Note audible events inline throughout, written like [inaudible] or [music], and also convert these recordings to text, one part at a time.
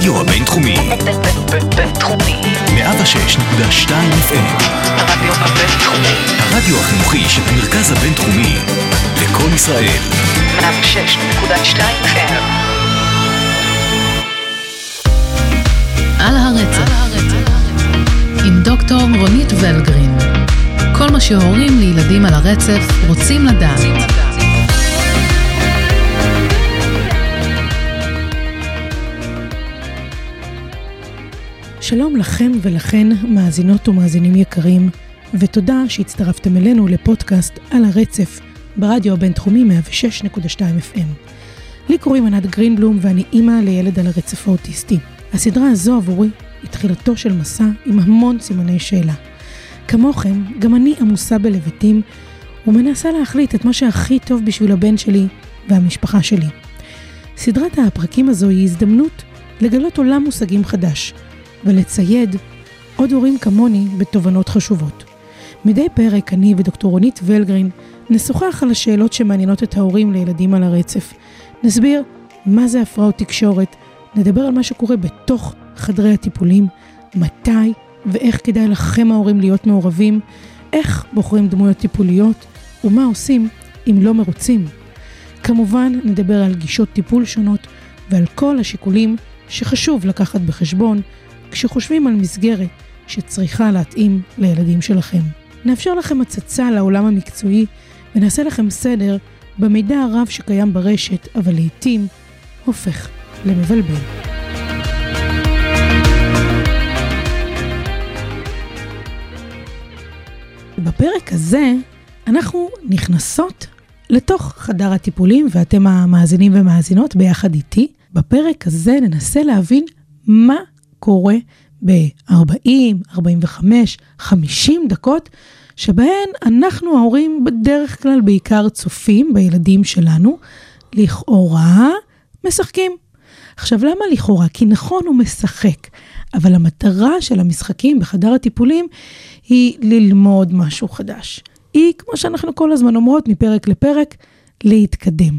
הרדיו הבינתחומי. בינתחומי. 106.2 FM. הרדיו הבינתחומי. הרדיו החינוכי של המרכז הבינתחומי. לקום ישראל. 106.2 FM. על הרצף, עם דוקטור רונית ולגרין. כל מה שהורים לילדים על הרצף רוצים לדעת. שלום לכם ולכן, מאזינות ומאזינים יקרים, ותודה שהצטרפתם אלינו לפודקאסט על הרצף ברדיו הבינתחומי 106.2 FM. לי קוראים ענת גרינבלום ואני אימא לילד על הרצף האוטיסטי. הסדרה הזו עבורי היא תחילתו של מסע עם המון סימני שאלה. כמוכם, גם אני עמוסה בלבטים ומנסה להחליט את מה שהכי טוב בשביל הבן שלי והמשפחה שלי. סדרת הפרקים הזו היא הזדמנות לגלות עולם מושגים חדש ולצייד עוד הורים כמוני בתובנות חשובות. מדי פרק אני ודוקטור רונית ולגרין נשוחח על השאלות שמעניינות את ההורים לילדים על הרצף. נסביר מה זה הפרעות תקשורת, נדבר על מה שקורה בתוך חדרי הטיפולים, מתי ואיך כדאי לכם ההורים להיות מעורבים, איך בוחרים דמויות טיפוליות ומה עושים אם לא מרוצים. כמובן נדבר על גישות טיפול שונות ועל כל השיקולים שחשוב לקחת בחשבון כשחושבים על מסגרת שצריכה להתאים לילדים שלכם. נאפשר לכם הצצה לעולם המקצועי ונעשה לכם סדר במידע הרב שקיים ברשת, אבל לעתים הופך למבלבל. בפרק הזה אנחנו נכנסות לתוך חדר הטיפולים, ואתם המאזינים ומאזינות ביחד איתי. בפרק הזה ננסה להבין מה קורה ב-40, 45, 50 דקות, שבהן אנחנו ההורים בדרך כלל בעיקר צופים בילדים שלנו, לכאורה משחקים. עכשיו, למה לכאורה? כי נכון הוא משחק, אבל המטרה של המשחקים בחדר הטיפולים היא ללמוד משהו חדש. היא, כמו שאנחנו כל הזמן אומרות, מפרק לפרק, להתקדם.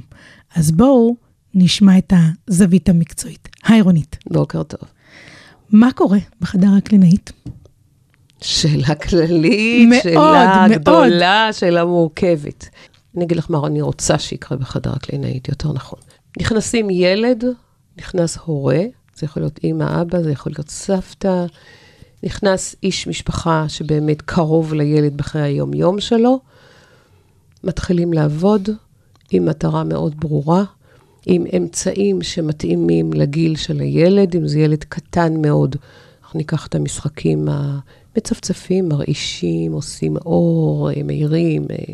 אז בואו נשמע את הזווית המקצועית. היי רונית. בוקר טוב. מה קורה בחדר הקלינאית? שאלה כללית, מאוד, שאלה מאוד. גדולה, שאלה מורכבת. אני אגיד לך מה אני רוצה שיקרה בחדר הקלינאית, יותר נכון. נכנסים ילד, נכנס הורה, זה יכול להיות אימא, אבא, זה יכול להיות סבתא, נכנס איש משפחה שבאמת קרוב לילד בחיי היום-יום שלו, מתחילים לעבוד עם מטרה מאוד ברורה, עם אמצעים שמתאימים לגיל של הילד, אם זה ילד קטן מאוד, אנחנו ניקח את המשחקים המצפצפים, מרעישים, עושים אור, אה, מהירים, אה,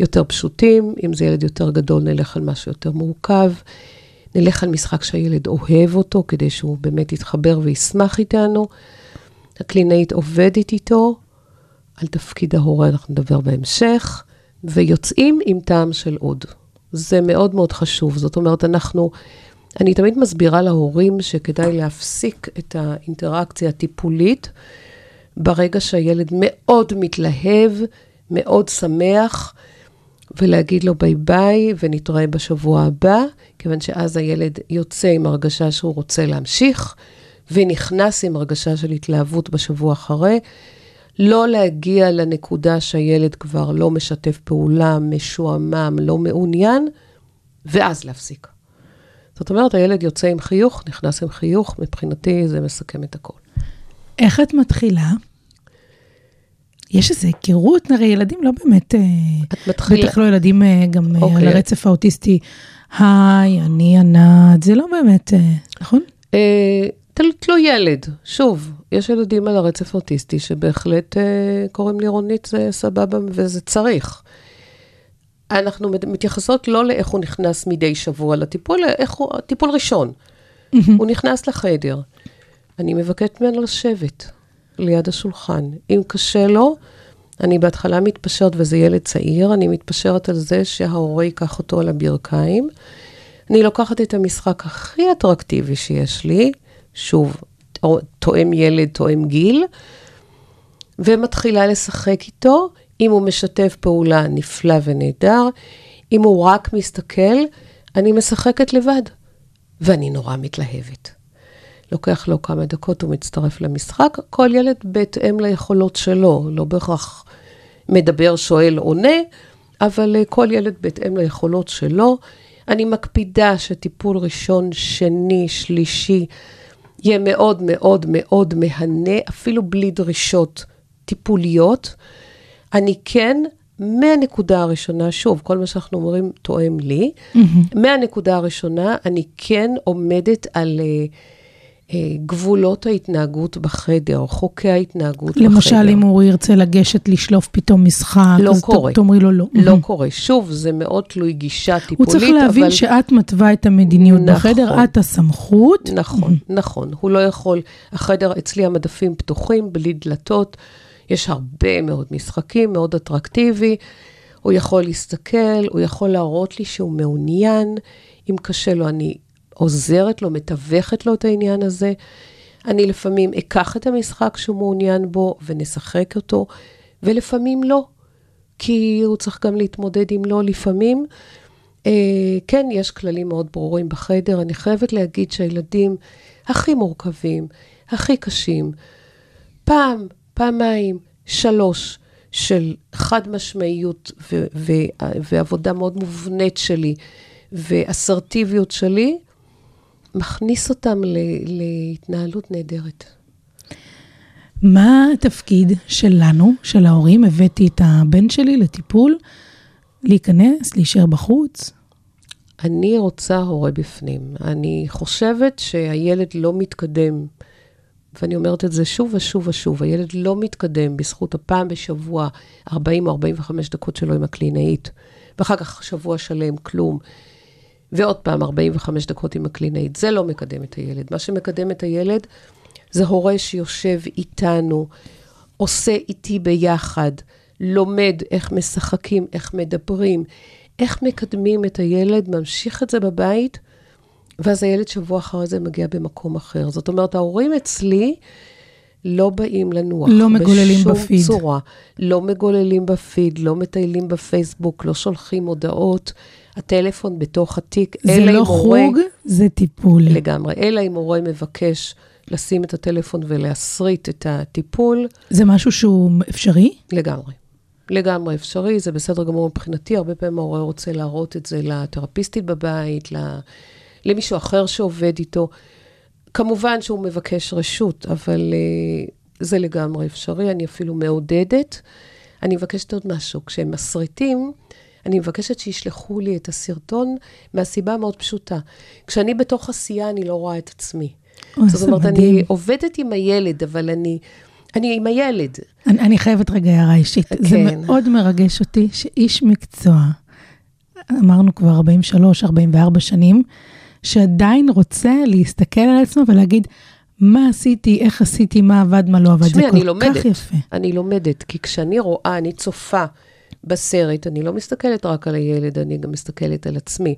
יותר פשוטים. אם זה ילד יותר גדול, נלך על משהו יותר מורכב. נלך על משחק שהילד אוהב אותו, כדי שהוא באמת יתחבר וישמח איתנו. הקלינאית עובדת איתו, על תפקיד ההורה אנחנו נדבר בהמשך, ויוצאים עם טעם של עוד. זה מאוד מאוד חשוב. זאת אומרת, אנחנו, אני תמיד מסבירה להורים שכדאי להפסיק את האינטראקציה הטיפולית ברגע שהילד מאוד מתלהב, מאוד שמח, ולהגיד לו ביי ביי ונתראה בשבוע הבא, כיוון שאז הילד יוצא עם הרגשה שהוא רוצה להמשיך, ונכנס עם הרגשה של התלהבות בשבוע אחרי. לא להגיע לנקודה שהילד כבר לא משתף פעולה, משועמם, לא מעוניין, ואז להפסיק. זאת אומרת, הילד יוצא עם חיוך, נכנס עם חיוך, מבחינתי זה מסכם את הכל. איך את מתחילה? יש איזו היכרות, הרי ילדים לא באמת, אה, את מתחילה... בטח לא ילדים אה, גם אה, אוקיי. על הרצף האוטיסטי, היי, אני ענת, זה לא באמת, אה, נכון? תל- תלוי ילד. שוב, יש ילדים על הרצף האוטיסטי שבהחלט אה, קוראים לי רונית, זה סבבה וזה צריך. אנחנו מת- מתייחסות לא לאיך הוא נכנס מדי שבוע לטיפול, אלא איך הוא, טיפול ראשון. הוא נכנס לחדר, אני מבקשת ממנו לשבת ליד השולחן. אם קשה לו, אני בהתחלה מתפשרת, וזה ילד צעיר, אני מתפשרת על זה שההורה ייקח אותו על הברכיים. אני לוקחת את המשחק הכי אטרקטיבי שיש לי, שוב, תואם ילד, תואם גיל, ומתחילה לשחק איתו. אם הוא משתף פעולה, נפלא ונהדר. אם הוא רק מסתכל, אני משחקת לבד, ואני נורא מתלהבת. לוקח לו כמה דקות, הוא מצטרף למשחק. כל ילד בהתאם ליכולות שלו, לא בהכרח מדבר, שואל, עונה, אבל אה, כל ילד בהתאם ליכולות שלו. אני מקפידה שטיפול ראשון, שני, שלישי, יהיה מאוד מאוד מאוד מהנה, אפילו בלי דרישות טיפוליות. אני כן, מהנקודה הראשונה, שוב, כל מה שאנחנו אומרים תואם לי, מהנקודה הראשונה אני כן עומדת על אה, גבולות ההתנהגות בחדר, חוקי ההתנהגות בחדר. למשל, אם הוא ירצה לגשת לשלוף פתאום משחק, לא אז קורה. תאמרי לו לא. לא קורה. שוב, זה מאוד תלוי גישה הוא טיפולית, צריך להבין אבל... שאת מתווה את המדיניות נכון. בחדר, את הסמכות. נכון, נכון. הוא לא יכול, החדר, אצלי המדפים פתוחים, בלי דלתות. יש הרבה מאוד משחקים, מאוד אטרקטיבי. הוא יכול להסתכל, הוא יכול להראות לי שהוא מעוניין. אם קשה לו, אני עוזרת לו, מתווכת לו את העניין הזה. אני לפעמים אקח את המשחק שהוא מעוניין בו ונשחק אותו, ולפעמים לא. כי הוא צריך גם להתמודד עם לא לפעמים. אה, כן, יש כללים מאוד ברורים בחדר. אני חייבת להגיד שהילדים הכי מורכבים, הכי קשים, פעם, פעמיים, שלוש, של חד משמעיות ו- ו- ועבודה מאוד מובנית שלי ואסרטיביות שלי, מכניס אותם ל- להתנהלות נהדרת. מה התפקיד שלנו, של ההורים? הבאתי את הבן שלי לטיפול, להיכנס, להישאר בחוץ. אני רוצה הורה בפנים. אני חושבת שהילד לא מתקדם, ואני אומרת את זה שוב ושוב ושוב, הילד לא מתקדם בזכות הפעם בשבוע 40 או 45 דקות שלו עם הקלינאית, ואחר כך שבוע שלם כלום, ועוד פעם 45 דקות עם הקלינאית. זה לא מקדם את הילד. מה שמקדם את הילד זה הורה שיושב איתנו, עושה איתי ביחד, לומד איך משחקים, איך מדברים, איך מקדמים את הילד, ממשיך את זה בבית, ואז הילד שבוע אחרי זה מגיע במקום אחר. זאת אומרת, ההורים אצלי לא באים לנוח. לא מגוללים בשום בפיד. צורה. לא מגוללים בפיד, לא מטיילים בפייסבוק, לא שולחים הודעות. הטלפון בתוך התיק, זה אלא לא אם הורה... חוג, זה טיפול. לגמרי. אלא אם הורה מבקש לשים את הטלפון ולהסריט את הטיפול, זה משהו שהוא אפשרי? לגמרי. לגמרי אפשרי, זה בסדר גמור מבחינתי. הרבה פעמים ההורה רוצה להראות את זה לתרפיסטית בבית, ל- למישהו אחר שעובד איתו. כמובן שהוא מבקש רשות, אבל uh, זה לגמרי אפשרי, אני אפילו מעודדת. אני מבקשת עוד משהו, כשהם מסריטים, אני מבקשת שישלחו לי את הסרטון מהסיבה המאוד פשוטה. כשאני בתוך עשייה, אני לא רואה את עצמי. אוי, זאת זה אומרת, אני מדהים. עובדת עם הילד, אבל אני, אני עם הילד. אני, אני חייבת רגע הערה אישית. זה כן. מאוד מרגש אותי שאיש מקצוע, אמרנו כבר 43, 44 שנים, שעדיין רוצה להסתכל על עצמו ולהגיד, מה עשיתי, איך עשיתי, מה עבד, מה לא עבד. תשמעי, זה כל לומדת. כך יפה. אני לומדת, כי כשאני רואה, אני צופה בסרט, אני לא מסתכלת רק על הילד, אני גם מסתכלת על עצמי.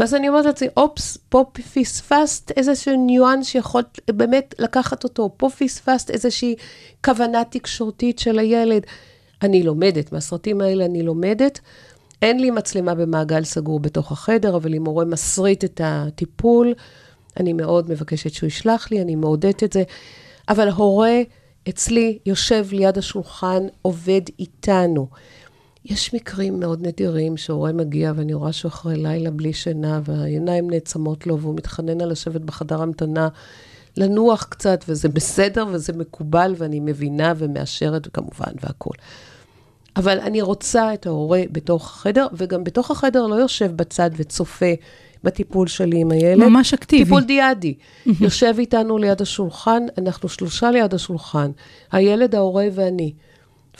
ואז אני אומרת לעצמי, אופס, פה פספסת איזשהו ניואנס שיכול באמת לקחת אותו, פה פספסת איזושהי כוונה תקשורתית של הילד. אני לומדת, מהסרטים האלה אני לומדת. אין לי מצלמה במעגל סגור בתוך החדר, אבל אם הורה מסריט את הטיפול, אני מאוד מבקשת שהוא ישלח לי, אני מעודדת את זה. אבל הורה אצלי יושב ליד השולחן, עובד איתנו. יש מקרים מאוד נדירים שהורה מגיע ואני רואה שהוא אחרי לילה בלי שינה והעיניים נעצמות לו והוא מתחנן על לשבת בחדר המתנה, לנוח קצת, וזה בסדר וזה מקובל ואני מבינה ומאשרת כמובן והכול. אבל אני רוצה את ההורה בתוך החדר, וגם בתוך החדר לא יושב בצד וצופה בטיפול שלי עם הילד. ממש אקטיבי. טיפול דיאדי. יושב איתנו ליד השולחן, אנחנו שלושה ליד השולחן, הילד, ההורה ואני.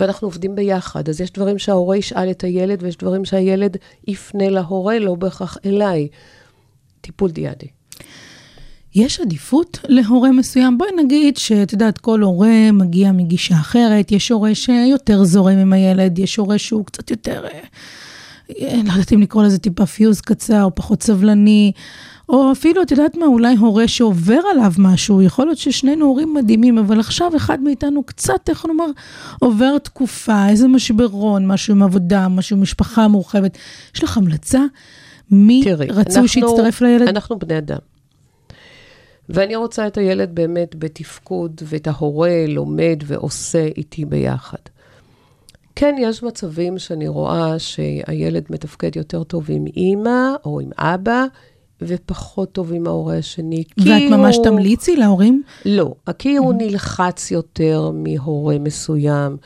ואנחנו עובדים ביחד. אז יש דברים שההורה ישאל את הילד, ויש דברים שהילד יפנה להורה, לא בהכרח אליי. טיפול דיאדי. יש עדיפות להורה מסוים? בואי נגיד שאת יודעת, כל הורה מגיע מגישה אחרת, יש הורה שיותר זורם עם הילד, יש הורה שהוא קצת יותר, אה, לא יודעת אם לקרוא לזה טיפה פיוז קצר, או פחות סבלני, או אפילו, את יודעת מה, אולי הורה שעובר עליו משהו, יכול להיות ששנינו הורים מדהימים, אבל עכשיו אחד מאיתנו קצת, איך נאמר, עובר תקופה, איזה משברון, משהו עם עבודה, משהו עם משפחה מורחבת. יש לך המלצה? מי תראי, רצוי אנחנו- שיצטרף לילד? אנחנו בני אדם. ואני רוצה את הילד באמת בתפקוד, ואת ההורה לומד ועושה איתי ביחד. כן, יש מצבים שאני רואה שהילד מתפקד יותר טוב עם אימא או עם אבא, ופחות טוב עם ההורה השני. כי ואת ממש הוא- תמליצי להורים? לא, כי הוא נלחץ יותר מהורה מסוים,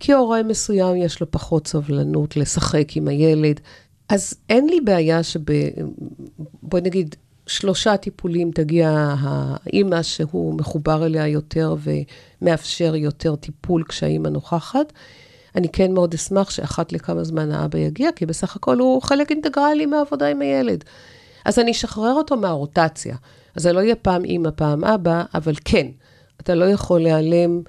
כי הורה מסוים יש לו פחות סבלנות לשחק עם הילד. אז אין לי בעיה שב... בואי נגיד, שלושה טיפולים תגיע האימא שהוא מחובר אליה יותר ומאפשר יותר טיפול כשהאימא נוכחת. אני כן מאוד אשמח שאחת לכמה זמן האבא יגיע, כי בסך הכל הוא חלק אינטגרלי מהעבודה עם הילד. אז אני אשחרר אותו מהרוטציה. אז זה לא יהיה פעם אימא, פעם אבא, אבל כן, אתה לא יכול להיעלם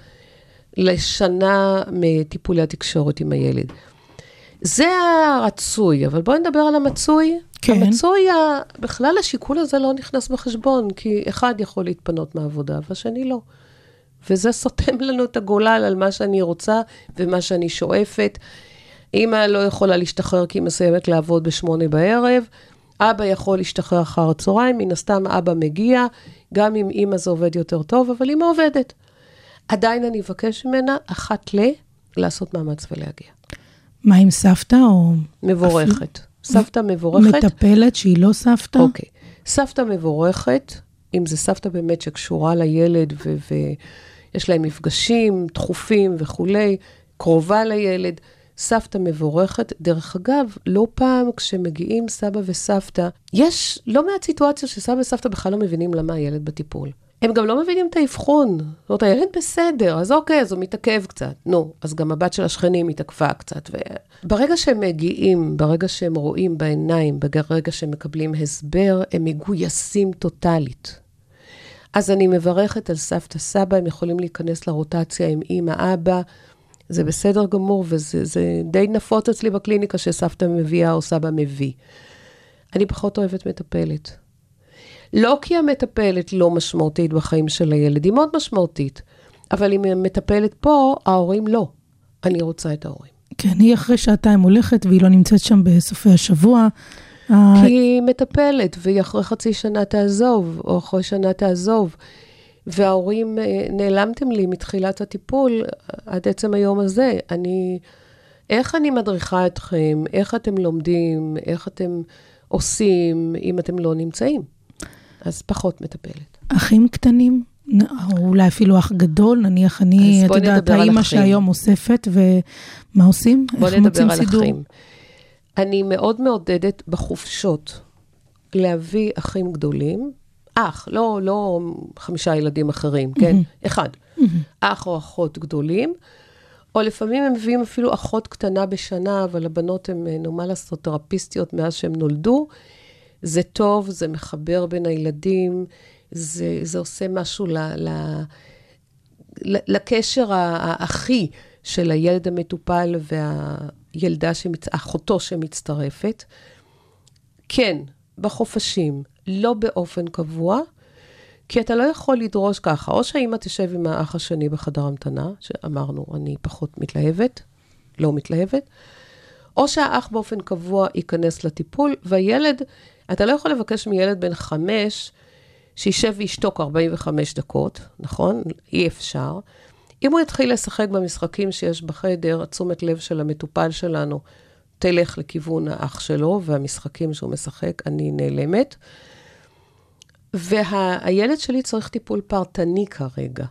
לשנה מטיפולי התקשורת עם הילד. זה הרצוי, אבל בואי נדבר על המצוי. כן. המצוי, בכלל השיקול הזה לא נכנס בחשבון, כי אחד יכול להתפנות מהעבודה והשני לא. וזה סותם [laughs] לנו את הגולל על מה שאני רוצה ומה שאני שואפת. אימא לא יכולה להשתחרר כי היא מסיימת לעבוד בשמונה בערב, אבא יכול להשתחרר אחר הצהריים, מן הסתם אבא מגיע, גם אם אימא זה עובד יותר טוב, אבל אימא עובדת. עדיין אני אבקש ממנה אחת ל... לעשות מאמץ ולהגיע. מה עם סבתא או מבורכת. סבתא מבורכת. מטפלת שהיא לא סבתא? אוקיי. סבתא מבורכת, אם זה סבתא באמת שקשורה לילד ויש להם מפגשים תכופים וכולי, קרובה לילד, סבתא מבורכת. דרך אגב, לא פעם כשמגיעים סבא וסבתא, יש לא מעט סיטואציות שסבא וסבתא בכלל לא מבינים למה הילד בטיפול. הם גם לא מבינים את האבחון. זאת אומרת, הילד בסדר, אז אוקיי, אז הוא מתעכב קצת. נו, אז גם הבת של השכנים התעכבה קצת. וברגע שהם מגיעים, ברגע שהם רואים בעיניים, ברגע שהם מקבלים הסבר, הם מגויסים טוטאלית. אז אני מברכת על סבתא סבא, הם יכולים להיכנס לרוטציה עם אימא, אבא. זה בסדר גמור, וזה זה די נפוץ אצלי בקליניקה שסבתא מביאה או סבא מביא. אני פחות אוהבת מטפלת. לא כי המטפלת לא משמעותית בחיים של הילד, היא מאוד משמעותית, אבל אם היא מטפלת פה, ההורים לא. אני רוצה את ההורים. כן, היא אחרי שעתיים הולכת והיא לא נמצאת שם בסופי השבוע. כי היא מטפלת, והיא אחרי חצי שנה תעזוב, או אחרי שנה תעזוב. וההורים, אה, נעלמתם לי מתחילת הטיפול עד עצם היום הזה. אני, איך אני מדריכה אתכם? איך אתם לומדים? איך אתם עושים אם אתם לא נמצאים? אז פחות מטפלת. אחים קטנים, או אולי אפילו אח גדול, נניח אני, את יודעת, האימא. שהיום אוספת, ומה עושים? איך נדבר על סידור? אחים. אני מאוד מעודדת בחופשות להביא אחים גדולים, אח, לא, לא חמישה ילדים אחרים, כן? אחד. אח או אחות גדולים, או לפעמים הם מביאים אפילו אחות קטנה בשנה, אבל הבנות הן, אה, נו, מה לעשות, תרפיסטיות מאז שהם נולדו. זה טוב, זה מחבר בין הילדים, זה, זה עושה משהו ל, ל, ל- לקשר האחי של הילד המטופל והילדה, שמצ... אחותו שמצטרפת. כן, בחופשים, לא באופן קבוע, כי אתה לא יכול לדרוש ככה, או שהאמא תשב עם האח השני בחדר המתנה, שאמרנו, אני פחות מתלהבת, לא מתלהבת, או שהאח באופן קבוע ייכנס לטיפול, והילד, אתה לא יכול לבקש מילד בן חמש שישב וישתוק 45 דקות, נכון? אי אפשר. אם הוא יתחיל לשחק במשחקים שיש בחדר, תשומת לב של המטופל שלנו תלך לכיוון האח שלו, והמשחקים שהוא משחק, אני נעלמת. והילד שלי צריך טיפול פרטני כרגע.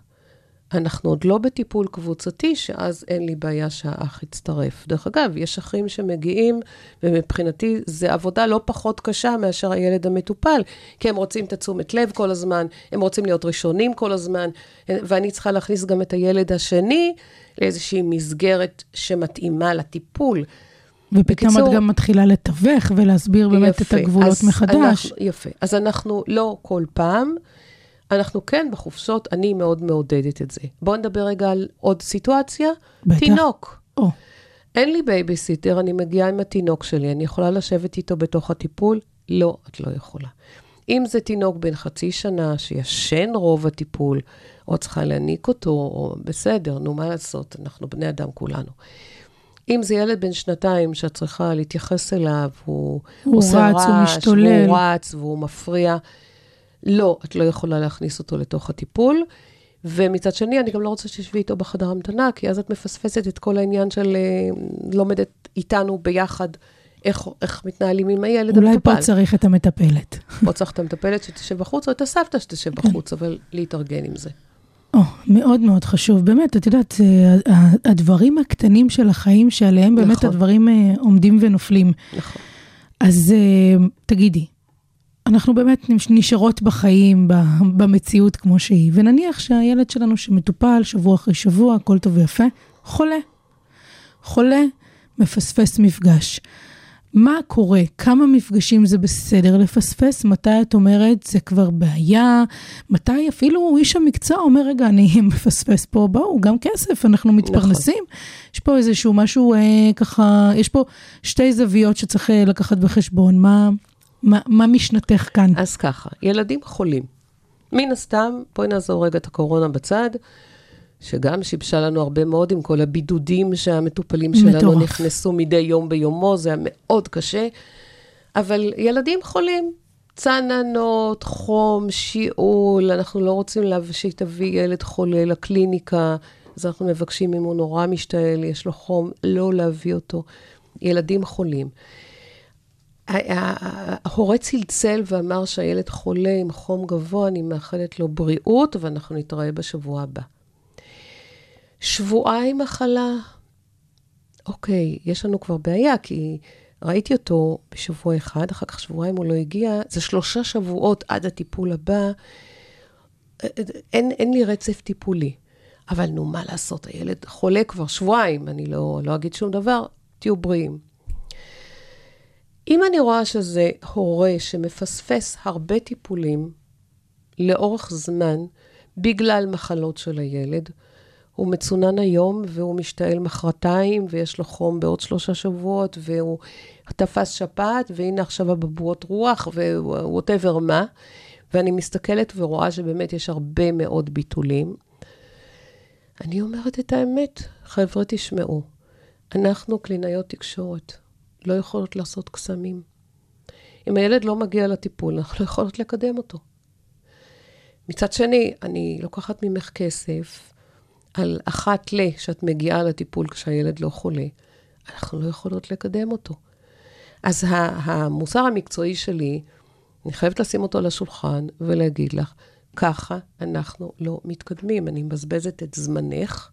אנחנו עוד לא בטיפול קבוצתי, שאז אין לי בעיה שהאח יצטרף. דרך אגב, יש אחים שמגיעים, ומבחינתי זו עבודה לא פחות קשה מאשר הילד המטופל, כי הם רוצים את התשומת לב כל הזמן, הם רוצים להיות ראשונים כל הזמן, ואני צריכה להכניס גם את הילד השני לאיזושהי מסגרת שמתאימה לטיפול. ופתאום בקיצור- את גם מתחילה לתווך ולהסביר באמת את יפה. הגבולות מחדש. אנחנו, יפה. אז אנחנו לא כל פעם, אנחנו כן בחופשות, אני מאוד מעודדת את זה. בואו נדבר רגע על עוד סיטואציה. בטח. תינוק. או, אין לי בייביסיטר, אני מגיעה עם התינוק שלי, אני יכולה לשבת איתו בתוך הטיפול? לא, את לא יכולה. אם זה תינוק בן חצי שנה שישן רוב הטיפול, או צריכה להניק אותו, או בסדר, נו, מה לעשות, אנחנו בני אדם כולנו. אם זה ילד בן שנתיים שאת צריכה להתייחס אליו, הוא, הוא עושה רץ, הוא משתולל. והוא רץ והוא מפריע, לא, את לא יכולה להכניס אותו לתוך הטיפול. ומצד שני, אני גם לא רוצה שתשבי איתו בחדר המתנה, כי אז את מפספסת את כל העניין של אה, לומדת איתנו ביחד איך, איך מתנהלים עם הילד אולי המטופל. פה צריך את המטפלת. פה צריך את המטפלת שתשב בחוץ, או את הסבתא שתשב בחוץ, אבל להתארגן עם זה. או, מאוד מאוד חשוב. באמת, את יודעת, אה, הדברים הקטנים של החיים שעליהם באמת נכון. הדברים אה, עומדים ונופלים. נכון. אז תגידי, אנחנו באמת נשארות בחיים, במציאות כמו שהיא, ונניח שהילד שלנו שמטופל שבוע אחרי שבוע, הכל טוב ויפה, חולה. חולה, מפספס מפגש. מה קורה? כמה מפגשים זה בסדר לפספס? מתי את אומרת זה כבר בעיה? מתי אפילו איש המקצוע אומר, רגע, אני [laughs] מפספס פה, בואו, גם כסף, אנחנו מתפרנסים. יש פה איזשהו משהו אה, ככה, יש פה שתי זוויות שצריך אה, לקחת בחשבון. מה, מה, מה משנתך כאן? אז ככה, ילדים חולים. מן הסתם, בואי נעזור רגע את הקורונה בצד, שגם שיבשה לנו הרבה מאוד עם כל הבידודים שהמטופלים שלנו מטורף. נכנסו מדי יום ביומו, זה היה מאוד קשה. אבל ילדים חולים, צננות, חום, שיעול, אנחנו לא רוצים להב- שתביא ילד חולה לקליניקה, אז אנחנו מבקשים אם הוא נורא משתעל, יש לו חום, לא להביא אותו. ילדים חולים. ההורה צלצל ואמר שהילד חולה עם חום גבוה, אני מאחלת לו בריאות, ואנחנו נתראה בשבוע הבא. שבועיים מחלה, אוקיי, יש לנו כבר בעיה, כי ראיתי אותו בשבוע אחד, אחר כך שבועיים הוא לא הגיע, זה שלושה שבועות עד הטיפול הבא, אין, אין לי רצף טיפולי. אבל נו, מה לעשות, הילד חולה כבר שבועיים, אני לא, לא אגיד שום דבר, תהיו בריאים. אם אני רואה שזה הורה שמפספס הרבה טיפולים לאורך זמן בגלל מחלות של הילד, הוא מצונן היום והוא משתעל מחרתיים ויש לו חום בעוד שלושה שבועות והוא תפס שפעת והנה עכשיו אבעבועות רוח ו whatever מה, ואני מסתכלת ורואה שבאמת יש הרבה מאוד ביטולים. אני אומרת את האמת, חבר'ה תשמעו, אנחנו קלינאיות תקשורת, לא יכולות לעשות קסמים. אם הילד לא מגיע לטיפול, אנחנו לא יכולות לקדם אותו. מצד שני, אני לוקחת ממך כסף על אחת ל, שאת מגיעה לטיפול כשהילד לא חולה, אנחנו לא יכולות לקדם אותו. אז המוסר המקצועי שלי, אני חייבת לשים אותו על השולחן ולהגיד לך, ככה אנחנו לא מתקדמים. אני מבזבזת את זמנך,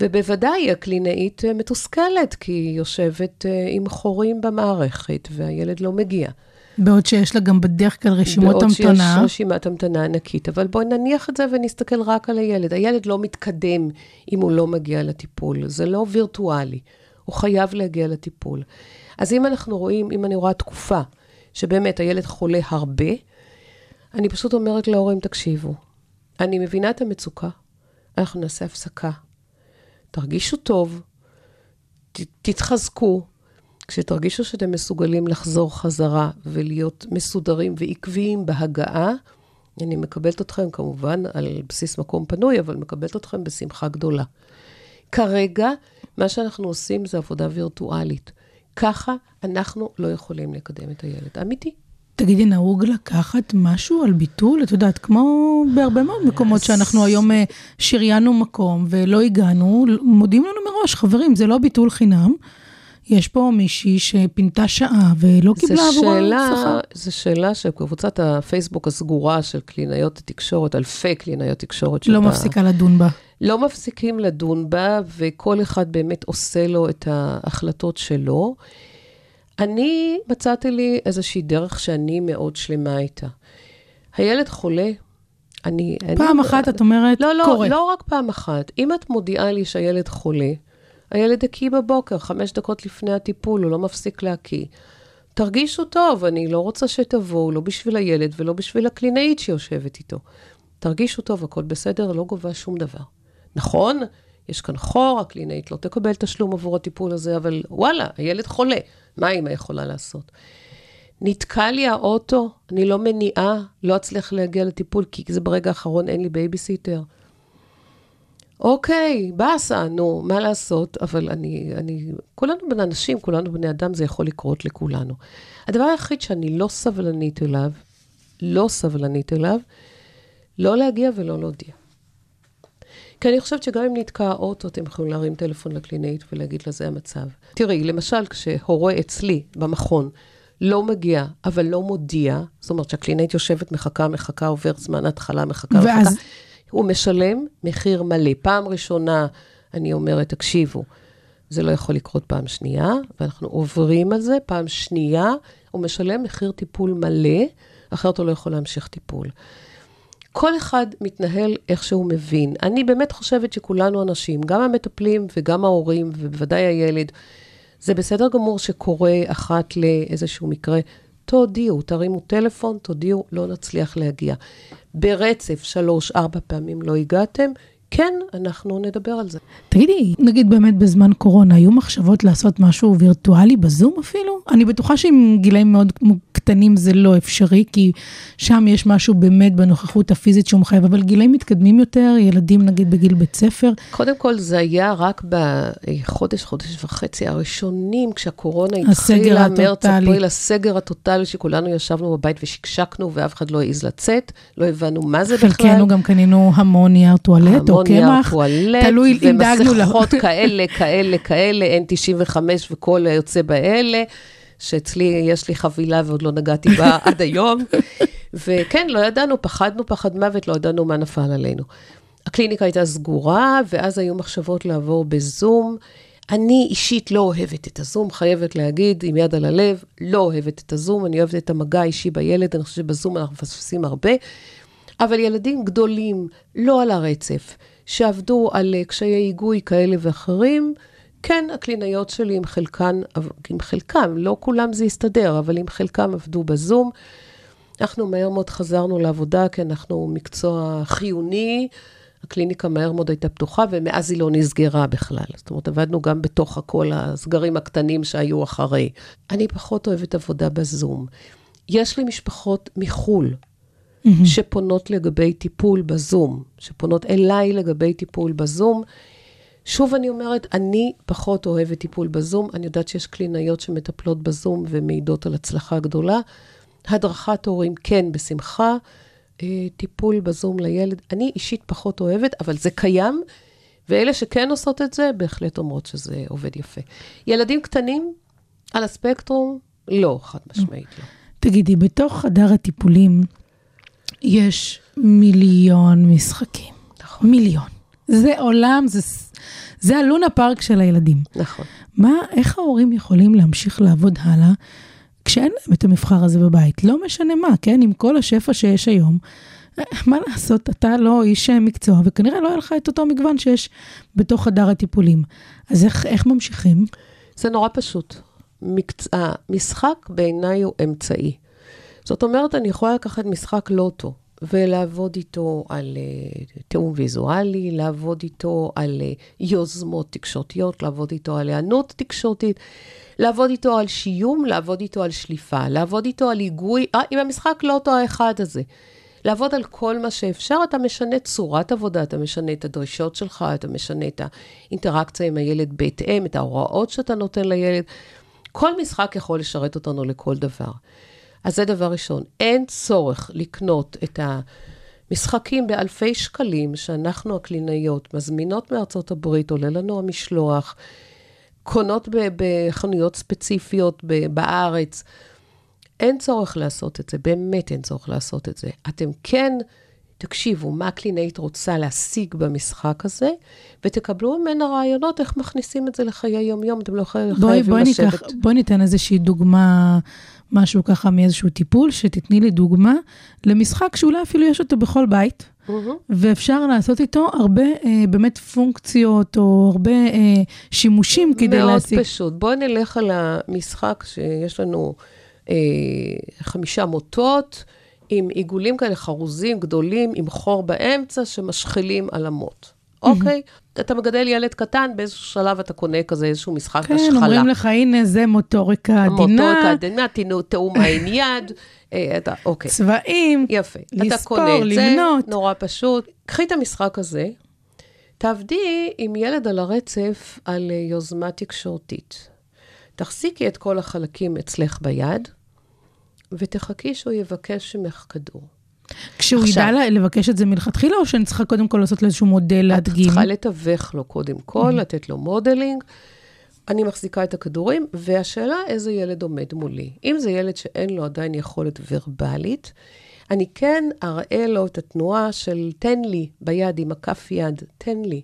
ובוודאי הקלינאית אה, מתוסכלת, כי היא יושבת אה, עם חורים במערכת והילד לא מגיע. בעוד שיש לה גם בדרך כלל רשימות בעוד המתנה. שיש רשימת המתנה ענקית, אבל בואי נניח את זה ונסתכל רק על הילד. הילד לא מתקדם אם הוא לא מגיע לטיפול, זה לא וירטואלי, הוא חייב להגיע לטיפול. אז אם אנחנו רואים, אם אני רואה תקופה שבאמת הילד חולה הרבה, אני פשוט אומרת להורים, תקשיבו, אני מבינה את המצוקה, אנחנו נעשה הפסקה. תרגישו טוב, ת, תתחזקו. כשתרגישו שאתם מסוגלים לחזור חזרה ולהיות מסודרים ועקביים בהגעה, אני מקבלת אתכם כמובן על בסיס מקום פנוי, אבל מקבלת אתכם בשמחה גדולה. כרגע, מה שאנחנו עושים זה עבודה וירטואלית. ככה אנחנו לא יכולים לקדם את הילד. אמיתי. תגידי, נהוג לקחת משהו על ביטול? את יודעת, כמו בהרבה מאוד מקומות שאנחנו היום אה, שריינו מקום ולא הגענו, מודיעים לנו מראש, חברים, זה לא ביטול חינם. יש פה מישהי שפינתה שעה ולא קיבלה עבורה שכר. זו שאלה שקבוצת הפייסבוק הסגורה של קלינאיות התקשורת, אלפי קלינאיות תקשורת, לא שאתה- מפסיקה לדון בה. לא מפסיקים לדון בה, וכל אחד באמת עושה לו את ההחלטות שלו. אני מצאתי לי איזושהי דרך שאני מאוד שלמה איתה. הילד חולה, אני... פעם אני, אחת את אומרת, לא, לא, קורה. לא רק פעם אחת. אם את מודיעה לי שהילד חולה, הילד הקיא בבוקר, חמש דקות לפני הטיפול, הוא לא מפסיק להקיא. תרגישו טוב, אני לא רוצה שתבואו, לא בשביל הילד ולא בשביל הקלינאית שיושבת איתו. תרגישו טוב, הכל בסדר, לא גובה שום דבר. נכון, יש כאן חור, הקלינאית לא תקבל תשלום עבור הטיפול הזה, אבל וואלה, הילד חולה, מה אימא יכולה לעשות? נתקע לי האוטו, אני לא מניעה, לא אצליח להגיע לטיפול, כי זה ברגע האחרון, אין לי בייביסיטר. אוקיי, באסה, נו, מה לעשות? אבל אני, אני, כולנו בני אנשים, כולנו בני אדם, זה יכול לקרות לכולנו. הדבר היחיד שאני לא סבלנית אליו, לא סבלנית אליו, לא להגיע ולא להודיע. כי אני חושבת שגם אם נתקע האוטו, אתם יכולים להרים טלפון לקלינאית ולהגיד לה, זה המצב. תראי, למשל, כשהורה אצלי במכון לא מגיע, אבל לא מודיע, זאת אומרת שהקלינאית יושבת, מחכה, מחכה, עובר זמן התחלה, מחכה, ואז- מחכה, הוא משלם מחיר מלא. פעם ראשונה, אני אומרת, תקשיבו, זה לא יכול לקרות פעם שנייה, ואנחנו עוברים על זה. פעם שנייה, הוא משלם מחיר טיפול מלא, אחרת הוא לא יכול להמשיך טיפול. כל אחד מתנהל איך שהוא מבין. אני באמת חושבת שכולנו אנשים, גם המטפלים וגם ההורים, ובוודאי הילד, זה בסדר גמור שקורה אחת לאיזשהו מקרה, תודיעו, תרימו טלפון, תודיעו, לא נצליח להגיע. ברצף, שלוש, ארבע פעמים לא הגעתם, כן, אנחנו נדבר על זה. תגידי, נגיד באמת בזמן קורונה, היו מחשבות לעשות משהו וירטואלי בזום אפילו? אני בטוחה שעם גילאים מאוד קטנים זה לא אפשרי, כי שם יש משהו באמת בנוכחות הפיזית שהוא מחייב, אבל גילאים מתקדמים יותר, ילדים נגיד בגיל בית ספר, קודם כל, זה היה רק בחודש, חודש וחצי הראשונים, כשהקורונה התחילה, מרץ. אפריל, הסגר הטוטלי, שכולנו ישבנו בבית ושקשקנו, ואף אחד לא העז לצאת, לא הבנו מה זה בכלל. חלקנו גם קנינו המון נייר טואלט או המון נייר קמח, טואלט, תלוי אם דאגנו ל... ומסכות כאלה, כאלה, כאלה, N95 וכל היוצא באלה, שאצלי יש לי חבילה ועוד לא נגעתי בה [laughs] עד היום. וכן, לא ידענו, פחדנו פחד מוות, לא ידענו מה נפל עלינו. הקליניקה הייתה סגורה, ואז היו מחשבות לעבור בזום. אני אישית לא אוהבת את הזום, חייבת להגיד, עם יד על הלב, לא אוהבת את הזום, אני אוהבת את המגע האישי בילד, אני חושבת שבזום אנחנו מפספסים הרבה. אבל ילדים גדולים, לא על הרצף, שעבדו על אה, קשיי היגוי כאלה ואחרים, כן, הקלינאיות שלי עם חלקן, עם חלקם, לא כולם זה יסתדר, אבל עם חלקם עבדו בזום. אנחנו מהר מאוד חזרנו לעבודה, כי אנחנו מקצוע חיוני. הקליניקה מהר מאוד הייתה פתוחה, ומאז היא לא נסגרה בכלל. זאת אומרת, עבדנו גם בתוך כל הסגרים הקטנים שהיו אחרי. אני פחות אוהבת עבודה בזום. יש לי משפחות מחו"ל, שפונות לגבי טיפול בזום, שפונות אליי לגבי טיפול בזום. שוב אני אומרת, אני פחות אוהבת טיפול בזום. אני יודעת שיש קלינאיות שמטפלות בזום ומעידות על הצלחה גדולה. הדרכת הורים, כן, בשמחה. אה, טיפול בזום לילד, אני אישית פחות אוהבת, אבל זה קיים, ואלה שכן עושות את זה, בהחלט אומרות שזה עובד יפה. ילדים קטנים, על הספקטרום, לא, חד משמעית לא. תגידי, בתוך חדר הטיפולים יש מיליון משחקים. נכון. מיליון. זה עולם, זה, זה הלונה פארק של הילדים. נכון. מה, איך ההורים יכולים להמשיך לעבוד הלאה כשאין להם את המבחר הזה בבית? לא משנה מה, כן? עם כל השפע שיש היום. אה, מה לעשות, אתה לא איש אה, מקצוע, וכנראה לא יהיה לך את אותו מגוון שיש בתוך חדר הטיפולים. אז איך, איך ממשיכים? זה נורא פשוט. מקצ... המשחק בעיניי הוא אמצעי. זאת אומרת, אני יכולה לקחת משחק לוטו ולעבוד איתו על uh, תיאום ויזואלי, לעבוד איתו על uh, יוזמות תקשורתיות, לעבוד איתו על היענות תקשורתית, לעבוד איתו על שיום, לעבוד איתו על שליפה, לעבוד איתו על היגוי, אה, עם המשחק לוטו האחד הזה. לעבוד על כל מה שאפשר, אתה משנה צורת עבודה, אתה משנה את הדרישות שלך, אתה משנה את האינטראקציה עם הילד בהתאם, את ההוראות שאתה נותן לילד. כל משחק יכול לשרת אותנו לכל דבר. אז זה דבר ראשון. אין צורך לקנות את המשחקים באלפי שקלים שאנחנו, הקלינאיות, מזמינות מארצות הברית, עולה לנו המשלוח, קונות בחנויות ספציפיות בארץ. אין צורך לעשות את זה, באמת אין צורך לעשות את זה. אתם כן, תקשיבו, מה הקלינאית רוצה להשיג במשחק הזה, ותקבלו ממנה רעיונות איך מכניסים את זה לחיי יום-יום, אתם לא חייבים בואי, לשבת. בואי ניתן איזושהי דוגמה, משהו ככה מאיזשהו טיפול, שתתני לי דוגמה למשחק שאולי אפילו יש אותו בכל בית, מהמם. ואפשר לעשות איתו הרבה אה, באמת פונקציות, או הרבה אה, שימושים כדי מאוד להשיג. פשוט. בואו נלך על המשחק שיש לנו אה, חמישה מוטות, עם עיגולים כאלה חרוזים גדולים, עם חור באמצע, שמשחילים על המוט. אוקיי? אתה מגדל ילד קטן, באיזשהו שלב אתה קונה כזה איזשהו משחק כן, השחלה. אומרים לך, הנה, זה מוטוריקה עדינה, מוטוריקה עדינה, תינו- תיאום עין יד, אה, אתה, אוקיי. צבעים. יפה. לספור, את זה, למנות. נורא פשוט. קחי את המשחק הזה, תעבדי עם ילד על הרצף על אה, יוזמה תקשורתית. תחזיקי את כל החלקים אצלך ביד, ותחכי שהוא יבקש ממך כדור. כשהוא עכשיו- ידע לבקש את זה מלכתחילה, או שאני צריכה קודם כל לעשות לו איזשהו מודל את להדגים? צריכה לתווך לו קודם כל, לתת לו modeling. אני מחזיקה את הכדורים, והשאלה איזה ילד עומד מולי. אם זה ילד שאין לו עדיין יכולת ורבלית, אני כן אראה לו את התנועה של תן לי ביד עם הכף יד, תן לי.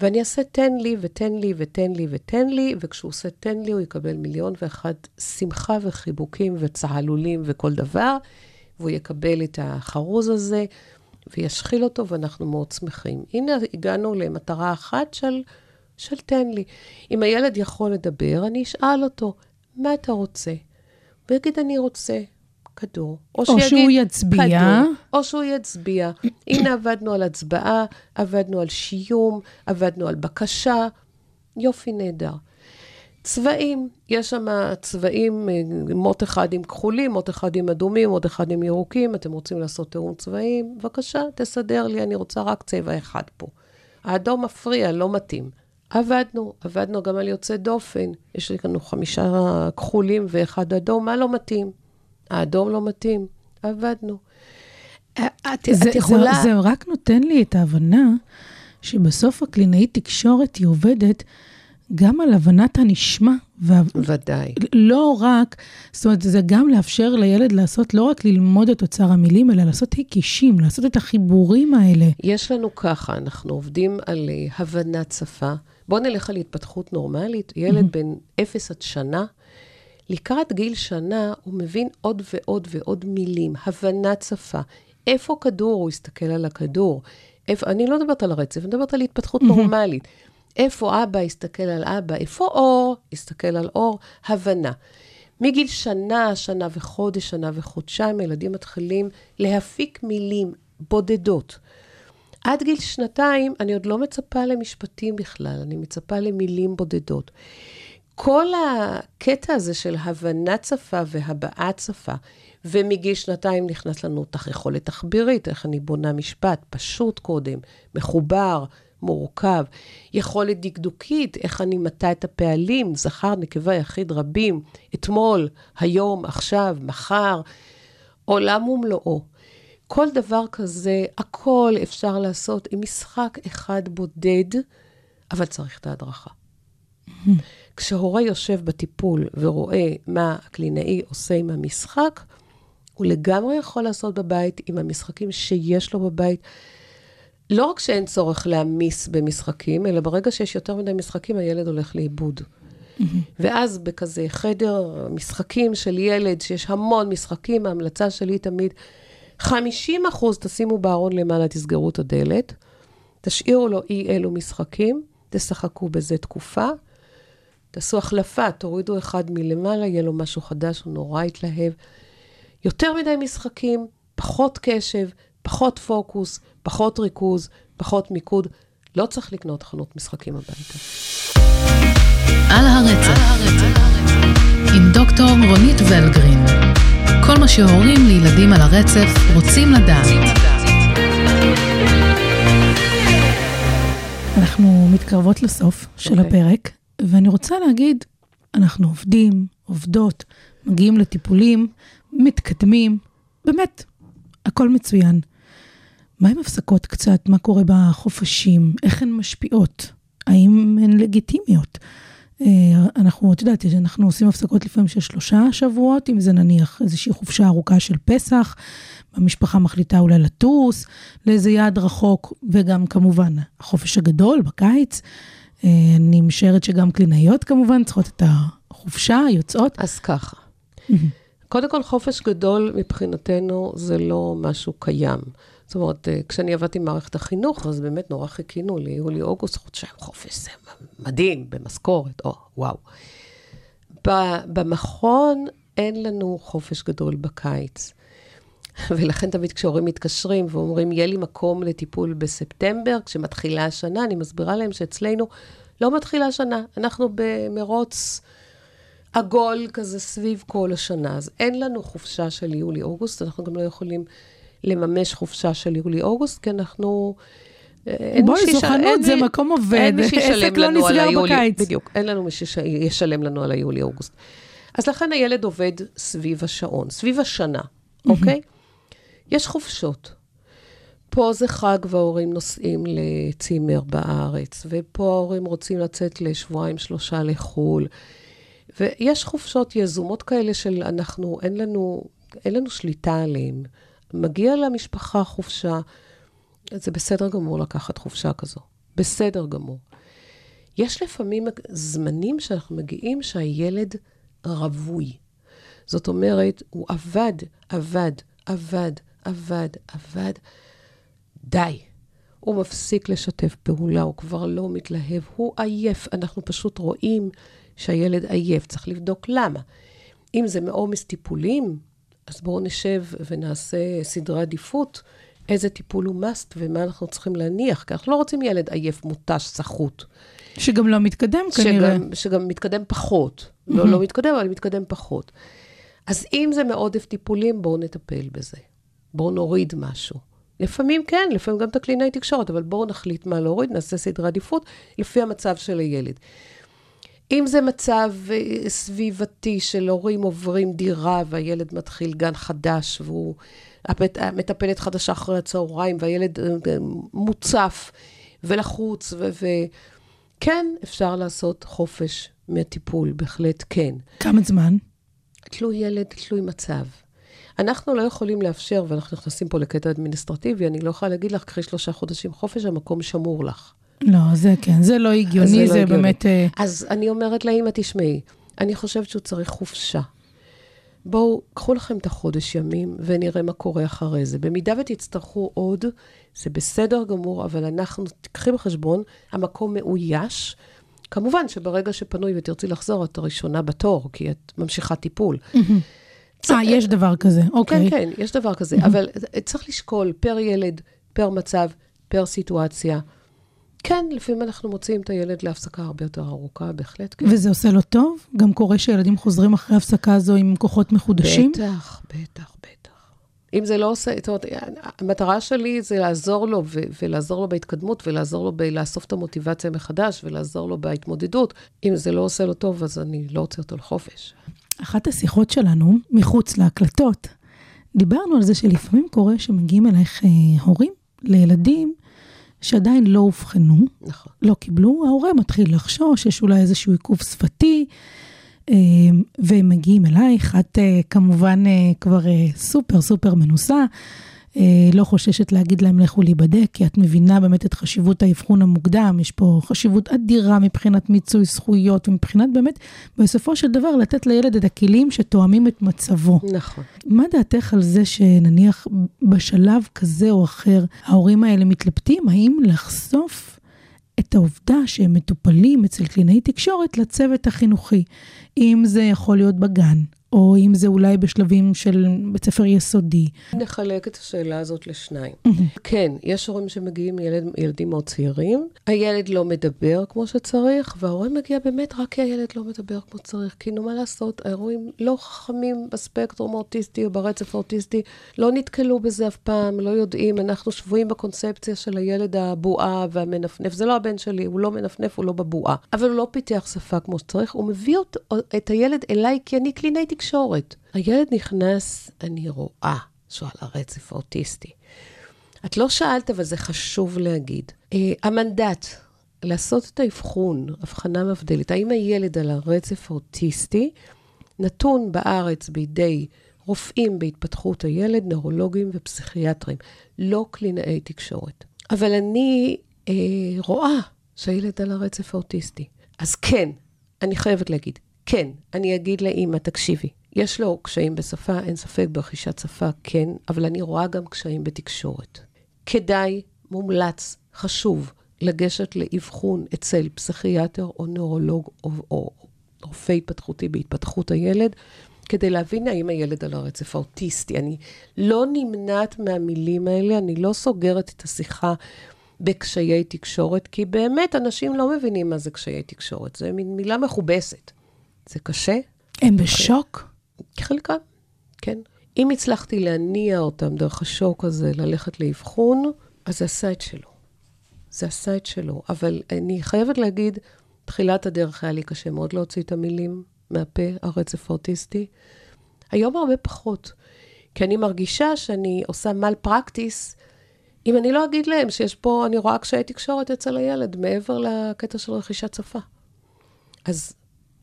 ואני אעשה תן לי ותן לי ותן לי ותן לי, וכשהוא עושה תן לי, הוא יקבל מיליון ואחת שמחה וחיבוקים וצהלולים וכל דבר, והוא יקבל את החרוז הזה וישחיל אותו, ואנחנו מאוד שמחים. הנה, הגענו למטרה אחת של, של תן לי. אם הילד יכול לדבר, אני אשאל אותו, מה אתה רוצה? הוא יגיד, אני רוצה כדור. או שהוא יצביע. כדור, או שהוא יצביע. הנה עבדנו על הצבעה, עבדנו על שיום, עבדנו על בקשה. יופי, נהדר. צבעים, יש שם צבעים, אה, מוט אחד עם כחולים, מוט אחד עם אדומים, מוט אחד עם ירוקים, אתם רוצים לעשות תיאום צבעים? בבקשה, תסדר לי, אני רוצה רק צבע אחד פה. האדום מפריע, לא מתאים. עבדנו, עבדנו גם על יוצא דופן. יש לנו חמישה כחולים ואחד אדום, מה לא מתאים? האדום לא מתאים, עבדנו. אה, את, זה, את יכולה... זה, זה רק נותן לי את ההבנה שבסוף הקלינאית תקשורת היא עובדת גם על הבנת הנשמע, וה... ודאי. לא רק, זאת אומרת, זה גם לאפשר לילד לעשות, לא רק ללמוד את אוצר המילים, אלא לעשות היקשים, לעשות את החיבורים האלה. יש לנו ככה, אנחנו עובדים על אה, הבנת שפה. בואו נלך על התפתחות נורמלית. ילד בן 0 עד שנה, לקראת גיל שנה הוא מבין עוד ועוד ועוד מילים, הבנת שפה. איפה כדור? הוא יסתכל על הכדור. איפה, אני לא מדברת על הרצף, אני מדברת על התפתחות נורמלית. איפה אבא יסתכל על אבא, איפה אור יסתכל על אור, הבנה. מגיל שנה, שנה וחודש, שנה וחודשיים, הילדים מתחילים להפיק מילים בודדות. עד גיל שנתיים, אני עוד לא מצפה למשפטים בכלל, אני מצפה למילים בודדות. כל הקטע הזה של הבנת שפה והבעת שפה, ומגיל שנתיים נכנס לנו יכולת תחבירית, איך אני בונה משפט, פשוט קודם, מחובר, מורכב, יכולת דקדוקית, איך אני מטה את הפעלים, זכר, נקבה, יחיד, רבים, אתמול, היום, עכשיו, מחר, עולם ומלואו. כל דבר כזה, הכל אפשר לעשות עם משחק אחד בודד, אבל צריך את ההדרכה. כשהורה יושב בטיפול ורואה מה הקלינאי עושה עם המשחק, הוא לגמרי יכול לעשות בבית עם המשחקים שיש לו בבית. לא רק שאין צורך להעמיס במשחקים, אלא ברגע שיש יותר מדי משחקים, הילד הולך לאיבוד. ואז בכזה חדר משחקים של ילד, שיש המון משחקים, ההמלצה שלי תמיד, 50 אחוז תשימו בארון למעלה, תסגרו את הדלת, תשאירו לו אי אלו משחקים, תשחקו בזה תקופה, תעשו החלפה, תורידו אחד מלמעלה, יהיה לו משהו חדש, הוא נורא יתלהב. יותר מדי משחקים, פחות קשב, פחות פוקוס, פחות ריכוז, פחות מיקוד. לא צריך לקנות חנות משחקים הביתה. על הרצף, עם דוקטור רונית ולגרין. כל מה שהורים לילדים על הרצף רוצים לדעת. אנחנו מתקרבות לסוף של אוקיי. הפרק, ואני רוצה להגיד, אנחנו עובדים, עובדות, מגיעים לטיפולים, מתקדמים, באמת, הכל מצוין. מה עם הפסקות קצת? מה קורה בחופשים? איך הן משפיעות? האם הן לגיטימיות? אה, אנחנו, את יודעת, אנחנו עושים הפסקות לפעמים של שלושה שבועות, אם זה נניח איזושהי חופשה ארוכה של פסח, המשפחה מחליטה אולי לטוס לאיזה יעד רחוק, וגם כמובן החופש הגדול בקיץ. אה, אני משערת שגם קלינאיות כמובן צריכות את החופשה, יוצאות. אז ככה. קודם כל, חופש גדול מבחינתנו זה לא משהו קיים. זאת אומרת, אה, כשאני עבדתי במערכת החינוך, אז באמת נורא חיכינו ליולי-אוגוסט, חודשיים חופש, זה מדהים, במשכורת, או, וואו. ב- במכון אין לנו חופש גדול בקיץ. [laughs] ולכן תמיד כשהורים מתקשרים ואומרים, יהיה לי מקום לטיפול בספטמבר, כשמתחילה השנה, אני מסבירה להם שאצלנו לא מתחילה השנה, אנחנו במרוץ עגול כזה סביב כל השנה. אז אין לנו חופשה של יולי-אוגוסט, אנחנו גם לא יכולים לממש חופשה של יולי-אוגוסט, כי אנחנו... אה, בואי, מי זו שישל- חנות, אין זה מי- מקום עובד, אין מי עסק לא על נסגר היולי- בקיץ. בדיוק, אין לנו מי שישלם לנו על היולי-אוגוסט. אז לכן הילד עובד סביב השעון, סביב השנה, אוקיי? יש חופשות. פה זה חג וההורים נוסעים לצימר בארץ, ופה ההורים רוצים לצאת לשבועיים, שלושה לחו"ל. ויש חופשות יזומות כאלה של אנחנו, אין לנו, אין לנו שליטה עליהן. מגיע למשפחה חופשה, זה בסדר גמור לקחת חופשה כזו. בסדר גמור. יש לפעמים זמנים שאנחנו מגיעים שהילד רווי. זאת אומרת, הוא עבד, עבד, עבד, עבד, עבד. די. הוא מפסיק לשתף פעולה, הוא כבר לא מתלהב, הוא עייף. אנחנו פשוט רואים שהילד עייף, צריך לבדוק למה. אם זה מעומס טיפולים, אז בואו נשב ונעשה סדרי עדיפות, איזה טיפול הוא must ומה אנחנו צריכים להניח, כי אנחנו לא רוצים ילד עייף, מותש, סחוט. שגם לא מתקדם כנראה. שגם, שגם מתקדם פחות. לא, לא מתקדם, אבל מתקדם פחות. אז אם זה מעודף טיפולים, בואו נטפל בזה. בואו נוריד משהו. לפעמים כן, לפעמים גם את הקלינאי תקשורת, אבל בואו נחליט מה להוריד, נעשה סדרי עדיפות לפי המצב של הילד. אם זה מצב אה, סביבתי של הורים עוברים דירה והילד מתחיל גן חדש והוא, המטפלת חדשה אחרי הצהריים והילד אה, אה, מוצף ולחוץ, ו- וכן, אפשר לעשות חופש מהטיפול, בהחלט כן. כמה זמן? תלוי ילד, תלוי מצב. אנחנו לא יכולים לאפשר, ואנחנו נכנסים פה לקטע אדמיניסטרטיבי, אני לא יכולה להגיד לך, קחי שלושה חודשים חופש, המקום שמור לך. לא, זה כן, זה לא הגיוני, לא זה, הגיוני. באמת... אה, אז אני אומרת לאמא, תשמעי, אני חושבת שהוא צריך חופשה. בואו, קחו לכם את החודש ימים ונראה מה קורה אחרי זה. במידה ותצטרכו עוד, זה בסדר גמור, אבל אנחנו, תקחי בחשבון, המקום מאויש. כמובן שברגע שפנוי ותרצי לחזור, את הראשונה בתור, כי את ממשיכה טיפול. אה, יש דבר כזה, אוקיי. כן, כן, יש דבר כזה, אבל צריך לשקול פר ילד, פר מצב, פר סיטואציה. כן, לפעמים אנחנו מוציאים את הילד להפסקה הרבה יותר ארוכה, בהחלט כן. וזה עושה לו טוב? גם קורה שילדים חוזרים אחרי הפסקה הזו עם כוחות מחודשים? בטח, בטח, בטח. אם זה לא עושה, זאת אומרת, המטרה שלי זה לעזור לו, ו- ולעזור לו בהתקדמות, ולעזור לו בלאסוף את המוטיבציה מחדש, ולעזור לו בהתמודדות. אם זה לא עושה לו טוב, אז אני לא רוצה אותו לחופש. אחת השיחות שלנו, מחוץ להקלטות, דיברנו על זה שלפעמים קורה שמגיעים אלייך אה, הורים לילדים שעדיין לא אובחנו, נכון. לא קיבלו, ההורה מתחיל לחשוש, יש אולי איזשהו עיכוב שפתי, אה, והם מגיעים אלייך, את אה, כמובן אה, כבר סופר סופר מנוסה, לא חוששת להגיד להם לכו להיבדק, כי את מבינה באמת את חשיבות האבחון המוקדם, יש פה חשיבות אדירה מבחינת מיצוי זכויות, ומבחינת באמת, בסופו של דבר, לתת לילד את הכלים שתואמים את מצבו. נכון. מה דעתך על זה שנניח בשלב כזה או אחר, ההורים האלה מתלבטים, האם לחשוף את העובדה שהם מטופלים אצל קלינאי תקשורת לצוות החינוכי, אם זה יכול להיות בגן, או אם זה אולי בשלבים של בית ספר יסודי. נחלק את השאלה הזאת לשניים. כן, יש הורים שמגיעים ילד, ילדים מאוד צעירים, הילד לא מדבר כמו שצריך, וההורה מגיע באמת רק כי הילד לא מדבר כמו שצריך. כי נו, מה לעשות, ההורים לא חכמים בספקטרום האוטיסטי או ברצף האוטיסטי, לא נתקלו בזה אף פעם, לא יודעים, אנחנו שבויים בקונספציה של הילד הבועה והמנפנף. זה לא הבן שלי, הוא לא מנפנף, הוא לא בבועה. אבל הוא לא פיתח שפה כמו שצריך, הוא מביא אותו, את הילד אליי כי אני קלינאי תקשורת. הילד נכנס, אני רואה שהוא על הרצף האוטיסטי. את לא שאלת, אבל זה חשוב להגיד. Uh, המנדט לעשות את האבחון, הבחנה מבדלת, האם הילד על הרצף האוטיסטי נתון בארץ בידי רופאים בהתפתחות הילד, נוירולוגים ופסיכיאטרים, לא קלינאי תקשורת. אבל אני אה, רואה שהילד על הרצף האוטיסטי. אז כן, אני חייבת להגיד, כן, אני אגיד לאימא, תקשיבי, יש לו קשיים בשפה, אין ספק, ברכישת שפה, כן, אבל אני רואה גם קשיים בתקשורת. כדאי, מומלץ, חשוב, לגשת לאבחון אצל פסיכיאטר או נוירולוג או, או רופא התפתחותי בהתפתחות הילד, כדי להבין האם הילד על הרצף האוטיסטי. אני לא נמנעת מהמילים האלה, אני לא סוגרת את השיחה בקשיי תקשורת, כי באמת אנשים לא מבינים מה זה קשיי תקשורת, זה מין מילה מכובסת. זה קשה, הם בשוק? חלקם, כן. אם הצלחתי להניע אותם דרך השוק הזה ללכת לאבחון, אז זה עשה את שלו. זה עשה את שלו. אבל אני חייבת להגיד, תחילת הדרך היה לי קשה מאוד להוציא את המילים. מהפה, הרצף האוטיסטי. היום הרבה פחות. כי אני מרגישה שאני עושה מל פרקטיס, אם אני לא אגיד להם שיש פה, אני רואה קשיי תקשורת אצל הילד, מעבר לקטע של רכישת שפה. אז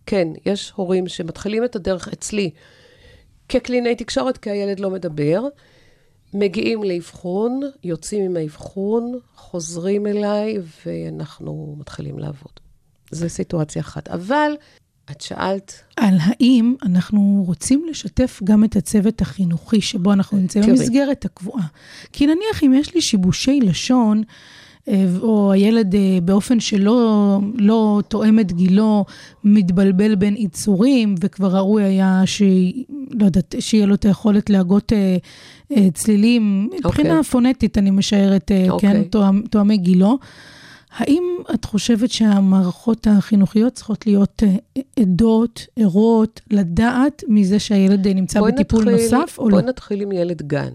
כן, יש הורים שמתחילים את הדרך אצלי כקלינאי תקשורת, כי הילד לא מדבר, מגיעים לאבחון, יוצאים עם האבחון, חוזרים אליי, ואנחנו מתחילים לעבוד. זו סיטואציה אחת. אבל, את שאלת... על האם אנחנו רוצים לשתף גם את הצוות החינוכי שבו אנחנו נמצאים. במסגרת הקבועה. כי נניח אם יש לי שיבושי לשון, או הילד אה, באופן שלא לא תואם את גילו, מתבלבל בין יצורים, וכבר ראוי היה ש... לא יודעת, שיהיה לו את היכולת להגות אה, אה, צלילים, מבחינה פונטית, אני משערת, אה, אוקיי. כן, תואם, תואמי גילו. האם את חושבת שהמערכות החינוכיות צריכות להיות אה, עדות, ערות, לדעת מזה שהילד אה, נמצא בטיפול נתחיל- נוסף, או לא? בואי נתחיל עם ילד גן.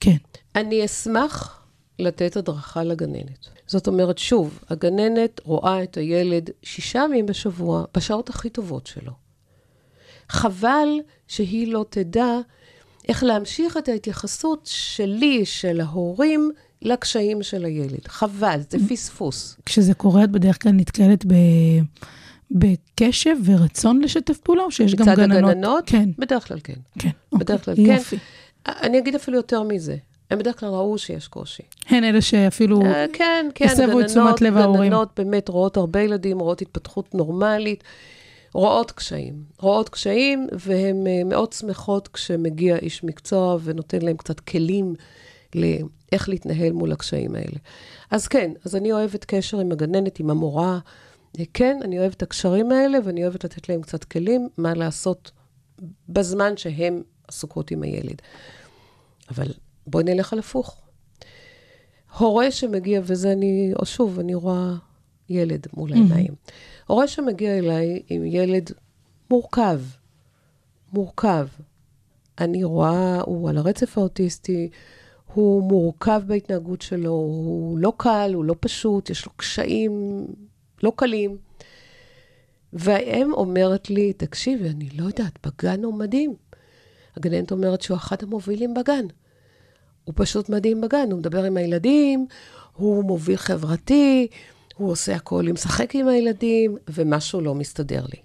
כן. אני אשמח לתת הדרכה לגננת. זאת אומרת, שוב, הגננת רואה את הילד שישה ימים בשבוע, בשעות הכי טובות שלו. חבל שהיא לא תדע איך להמשיך את ההתייחסות שלי, של ההורים, לקשיים של הילד. חבל, זה פספוס. כשזה קורה, את בדרך כלל נתקלת ב... בקשב ורצון לשתף פעולה, או שיש גם מצד גננות? הגננות? כן, בדרך כלל כן. כן. בדרך כלל אוקיי, כן. יופי. אני אגיד אפילו יותר מזה. הם בדרך כלל ראו שיש קושי. הן אלה שאפילו... אה, כן, כן, הסבו את תשומת לב ההורים. גננות באמת רואות הרבה ילדים, רואות התפתחות נורמלית, רואות קשיים. רואות קשיים, והן אה, מאוד שמחות כשמגיע איש מקצוע ונותן להם קצת כלים לאיך להתנהל מול הקשיים האלה. אז כן, אז אני אוהבת קשר עם הגננת, עם המורה. אה, כן, אני אוהבת את הקשרים האלה, ואני אוהבת לתת להם קצת כלים, מה לעשות בזמן שהם עסוקות עם הילד. אבל בואי נלך על הפוך. הורה שמגיע, וזה אני, או שוב, אני רואה ילד מול העיניים. הורה שמגיע אליי עם ילד מורכב, מורכב. אני רואה, הוא על הרצף האוטיסטי, הוא מורכב בהתנהגות שלו, הוא לא קל, הוא לא פשוט, יש לו קשיים לא קלים. והאם אומרת לי, תקשיבי, אני לא יודעת, בגן הוא מדהים. הגננת אומרת שהוא אחד המובילים בגן. הוא פשוט מדהים בגן, הוא מדבר עם הילדים, הוא מוביל חברתי, הוא עושה הכל, הוא משחק עם הילדים, ומשהו לא מסתדר לי.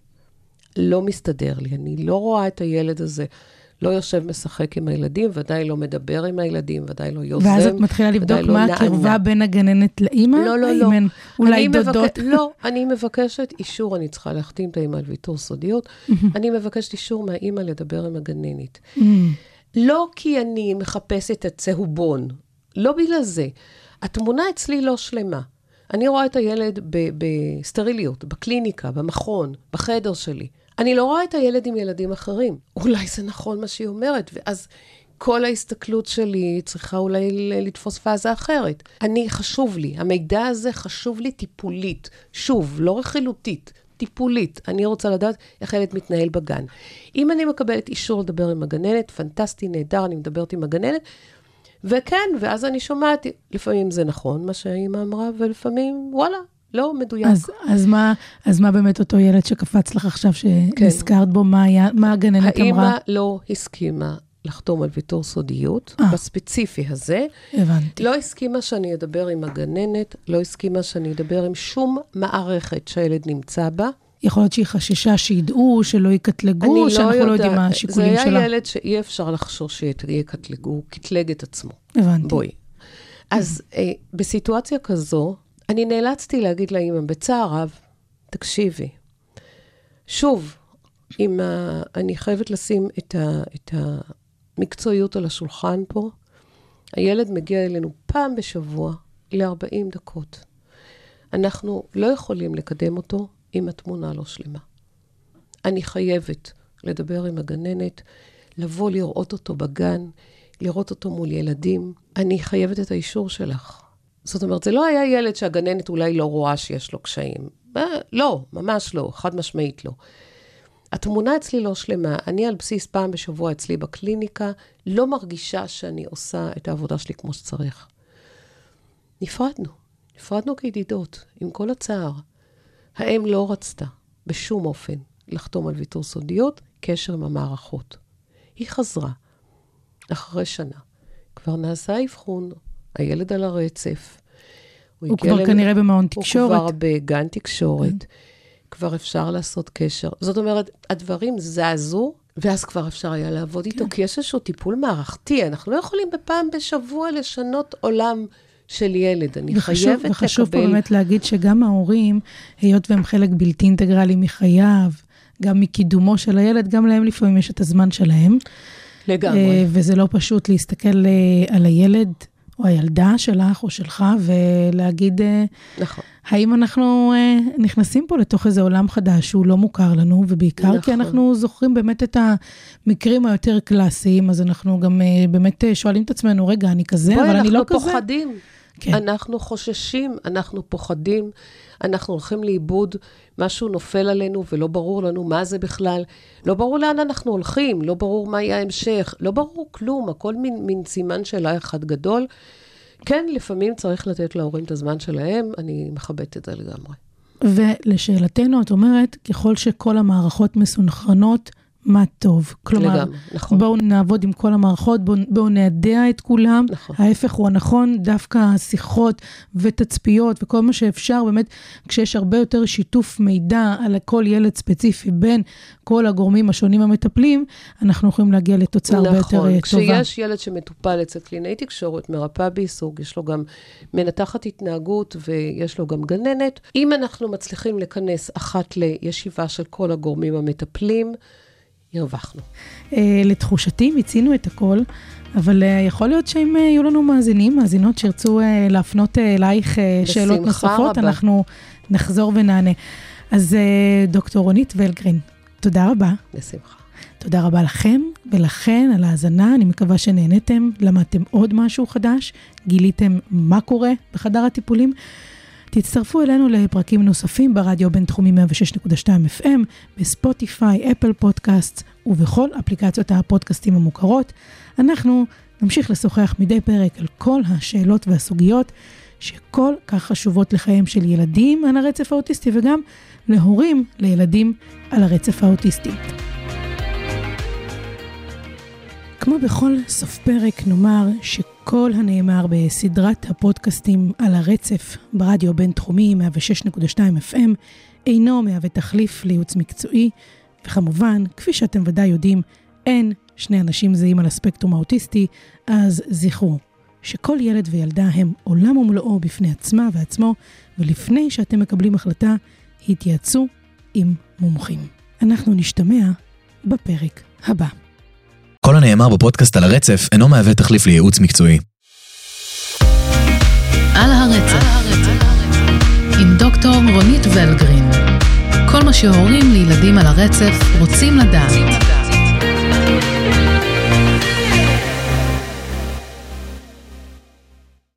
לא מסתדר לי, אני לא רואה את הילד הזה. לא יושב משחק עם הילדים, ודאי לא מדבר עם הילדים, ודאי לא יוזם. ואז את מתחילה לבדוק לא מה. הקרבה בין הגננת לאימא? לא, לא, לא. הן אולי אני מבק- דודות? לא, אני מבקשת אישור, אני צריכה להחתים את האימא על ויתור סודיות. אני מבקשת אישור מהאימא לדבר עם הגננת. לא כי אני מחפשת את צהובון, לא בגלל זה. התמונה אצלי לא שלמה. אני רואה את הילד בסטריליות, בקליניקה, במכון, בחדר שלי. אני לא רואה את הילד עם ילדים אחרים. אולי זה נכון מה שהיא אומרת, ואז כל ההסתכלות שלי צריכה אולי לתפוס פאזה אחרת. אני, חשוב לי, המידע הזה חשוב לי טיפולית. שוב, לא רכילותית, טיפולית. אני רוצה לדעת איך הילד מתנהל בגן. אם אני מקבלת אישור לדבר עם הגננת, פנטסטי, נהדר, אני מדברת עם הגננת, וכן, ואז אני שומעת, לפעמים זה נכון מה שהאימא אמרה, ולפעמים, וואלה, לא מדויק. אז, אז, מה, אז מה באמת אותו ילד שקפץ לך עכשיו, שנזכרת בו, מה, היה, מה הגננת אמרה? האימא לא הסכימה לחתום על ויתור סודיות, אה. בספציפי הזה. הבנתי. לא הסכימה שאני אדבר עם הגננת, לא הסכימה שאני אדבר עם שום מערכת שהילד נמצא בה. יכול להיות שהיא חששה שידעו, שלא יקטלגו, אני לא שאנחנו לא יודעים מה השיקולים זה שלה. היה ילד שאי אפשר לחשוש שיקטלגו, הוא קטלג את עצמו. הבנתי. בואי. אז אה, בסיטואציה כזו, אני נאלצתי להגיד לאימא בצער רב, תקשיבי, שוב, עם ה... אני חייבת לשים את, ה... את המקצועיות על השולחן פה. הילד מגיע אלינו פעם בשבוע ל-40 דקות. אנחנו לא יכולים לקדם אותו אם התמונה לא שלמה. אני חייבת לדבר עם הגננת, לבוא לראות אותו בגן, לראות אותו מול ילדים. אני חייבת את האישור שלך. זאת אומרת, זה לא היה ילד שהגננת אולי לא רואה שיש לו קשיים. אה, לא, ממש לא, חד משמעית לא. התמונה אצלי לא שלמה. אני על בסיס פעם בשבוע אצלי בקליניקה, לא מרגישה שאני עושה את העבודה שלי כמו שצריך. נפרדנו, נפרדנו כידידות, עם כל הצער. האם לא רצתה בשום אופן לחתום על ויתור סודיות, קשר עם המערכות. היא חזרה, אחרי שנה. כבר נעשה אבחון, הילד על הרצף. הוא הגיע כבר למ- כנראה במעון הוא תקשורת. כבר בגן תקשורת. כבר אפשר לעשות קשר. זאת אומרת, הדברים זזו, ואז כבר אפשר היה לעבוד איתו, כי יש איזשהו טיפול מערכתי. אנחנו לא יכולים בפעם בשבוע לשנות עולם של ילד. אני וחשוב, חייבת וחשוב פה לקבל... באמת להגיד שגם ההורים, היות והם חלק בלתי אינטגרלי מחייו, גם מקידומו של הילד, גם להם לפעמים יש את הזמן שלהם. לגמרי. אה, וזה לא פשוט להסתכל אה, על הילד או הילדה שלך או שלך ולהגיד, אה, נכון. האם אנחנו אה, נכנסים פה לתוך איזה עולם חדש שהוא לא מוכר לנו, ובעיקר כי נכון. אנחנו זוכרים באמת את המקרים היותר קלאסיים, אז אנחנו גם אה, באמת שואלים את עצמנו, רגע, אני כזה, בואי, אבל אני לא אנחנו כזה. פוחדים. כן. אנחנו חוששים, אנחנו פוחדים, אנחנו הולכים לאיבוד, משהו נופל עלינו ולא ברור לנו מה זה בכלל. לא ברור לאן אנחנו הולכים, לא ברור מה יהיה ההמשך, לא ברור כלום, הכל מין, מין סימן שאלה אחד גדול. כן, לפעמים צריך לתת להורים את הזמן שלהם, אני מכבדת את זה לגמרי. ולשאלתנו, את אומרת, ככל שכל המערכות מסונכרנות, מה טוב. כלומר, לגמרי, נכון. בואו נעבוד עם כל המערכות, בואו בוא ניידע את כולם. נכון. ההפך הוא הנכון, דווקא שיחות ותצפיות וכל מה שאפשר, באמת, כשיש הרבה יותר שיתוף מידע על כל ילד ספציפי בין כל הגורמים השונים המטפלים, אנחנו יכולים להגיע לתוצאה הרבה יותר נכון, אה, טובה. כשיש ילד שמטופל אצל קלינאי תקשורת, מרפאה בעיסוק, יש לו גם מנתחת התנהגות ויש לו גם גננת. אם אנחנו מצליחים לכנס אחת לישיבה של כל הגורמים המטפלים, הרווחנו. אה, לתחושתי, מיצינו את הכל, אבל אה, יכול להיות שאם אה, יהיו לנו מאזינים, מאזינות שירצו להפנות אלייך שאלות נוספות, רבה. אנחנו נחזור ונענה. אז דוקטור רונית ולגרין, תודה רבה. בשמחה. תודה רבה לכם ולכן על ההאזנה, אני מקווה שנהניתם, למדתם עוד משהו חדש, גיליתם מה קורה בחדר הטיפולים. תצטרפו אלינו לפרקים נוספים ברדיו בינתחומי 106.2 FM, בספוטיפיי, אפל פודקאסט ובכל אפליקציות הפודקאסטים המוכרות. אנחנו נמשיך לשוחח מדי פרק על כל השאלות והסוגיות שכל כך חשובות לחייהם של ילדים על הרצף האוטיסטי וגם להורים לילדים על הרצף האוטיסטי. כמו בכל סוף פרק נאמר שכל הנאמר בסדרת הפודקאסטים על הרצף ברדיו בינתחומי 106.2 FM אינו מהווה תחליף לייעוץ מקצועי, וכמובן, כפי שאתם ודאי יודעים, אין שני אנשים זהים על הספקטרום האוטיסטי, אז זכרו שכל ילד וילדה הם עולם ומלואו בפני עצמה ועצמו, ולפני שאתם מקבלים החלטה, התייעצו עם מומחים. אנחנו נשתמע בפרק הבא. כל הנאמר בפודקאסט על הרצף אינו מהווה תחליף לייעוץ מקצועי. על הרצף, עם דוקטור רונית ולגרין. כל מה שהורים לילדים על הרצף רוצים לדעת.